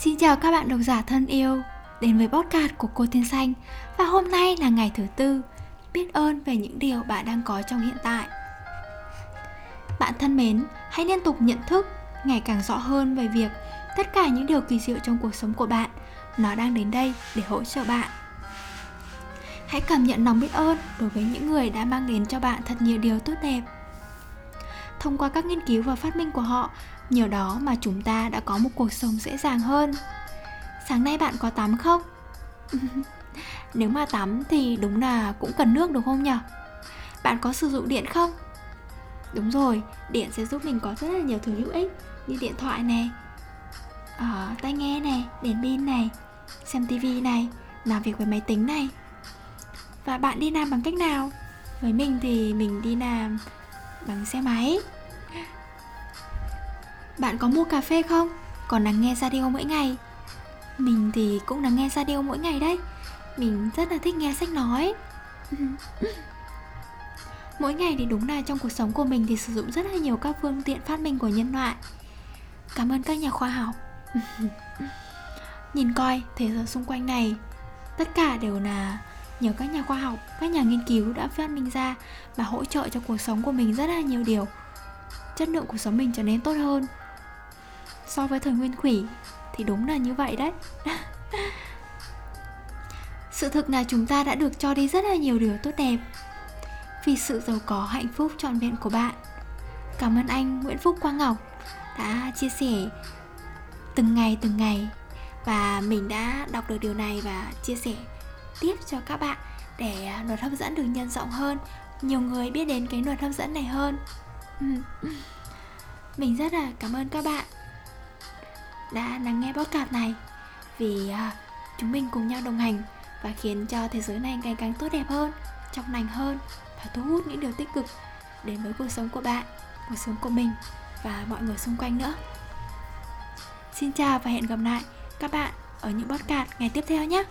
Xin chào các bạn độc giả thân yêu Đến với podcast của cô Thiên Xanh. Và hôm nay là ngày thứ tư. Biết ơn về những điều bạn đang có trong hiện tại. Bạn thân mến, hãy liên tục nhận thức Ngày càng rõ hơn về việc Tất cả những điều kỳ diệu trong cuộc sống của bạn Nó đang đến đây để hỗ trợ bạn. Hãy cảm nhận lòng biết ơn đối với những người đã mang đến cho bạn thật nhiều điều tốt đẹp thông qua các nghiên cứu và phát minh của họ nhờ đó mà chúng ta đã có một cuộc sống dễ dàng hơn. Sáng nay bạn có tắm không? Nếu mà tắm thì đúng là cũng cần nước đúng không nhỉ? Bạn có sử dụng điện không? Đúng rồi điện sẽ giúp mình có rất là nhiều thứ hữu ích như điện thoại này à, tai nghe này đèn pin này xem tivi này làm việc với máy tính này. Và bạn đi làm bằng cách nào? Với mình thì mình đi làm bằng xe máy. Bạn có mua cà phê không? Còn lắng nghe radio mỗi ngày. Mình thì cũng lắng nghe radio mỗi ngày đấy. Mình rất là thích nghe sách nói. Mỗi ngày thì đúng là trong cuộc sống của mình thì sử dụng rất là nhiều các phương tiện phát minh của nhân loại. Cảm ơn các nhà khoa học. Nhìn coi, thế giới xung quanh này, tất cả đều là nhờ các nhà khoa học, các nhà nghiên cứu đã phát minh ra và hỗ trợ cho cuộc sống của mình rất là nhiều điều. Chất lượng cuộc sống mình trở nên tốt hơn. So với thời nguyên thủy thì đúng là như vậy đấy. Sự thực là chúng ta đã được cho đi rất là nhiều điều tốt đẹp. Vì sự giàu có hạnh phúc trọn vẹn của bạn. Cảm ơn anh nguyễn phúc quang ngọc đã chia sẻ từng ngày từng ngày. Và mình đã đọc được điều này và chia sẻ tiếp cho các bạn để à, luật hấp dẫn được nhân rộng hơn, nhiều người biết đến cái luật hấp dẫn này hơn. Ừ. Mình rất là cảm ơn các bạn đã lắng nghe podcast này vì à, chúng mình cùng nhau đồng hành và khiến cho thế giới này ngày càng tốt đẹp hơn, trong lành hơn và thu hút những điều tích cực đến với cuộc sống của bạn, cuộc sống của mình và mọi người xung quanh nữa. Xin chào và hẹn gặp lại các bạn ở những podcast ngày tiếp theo nhé!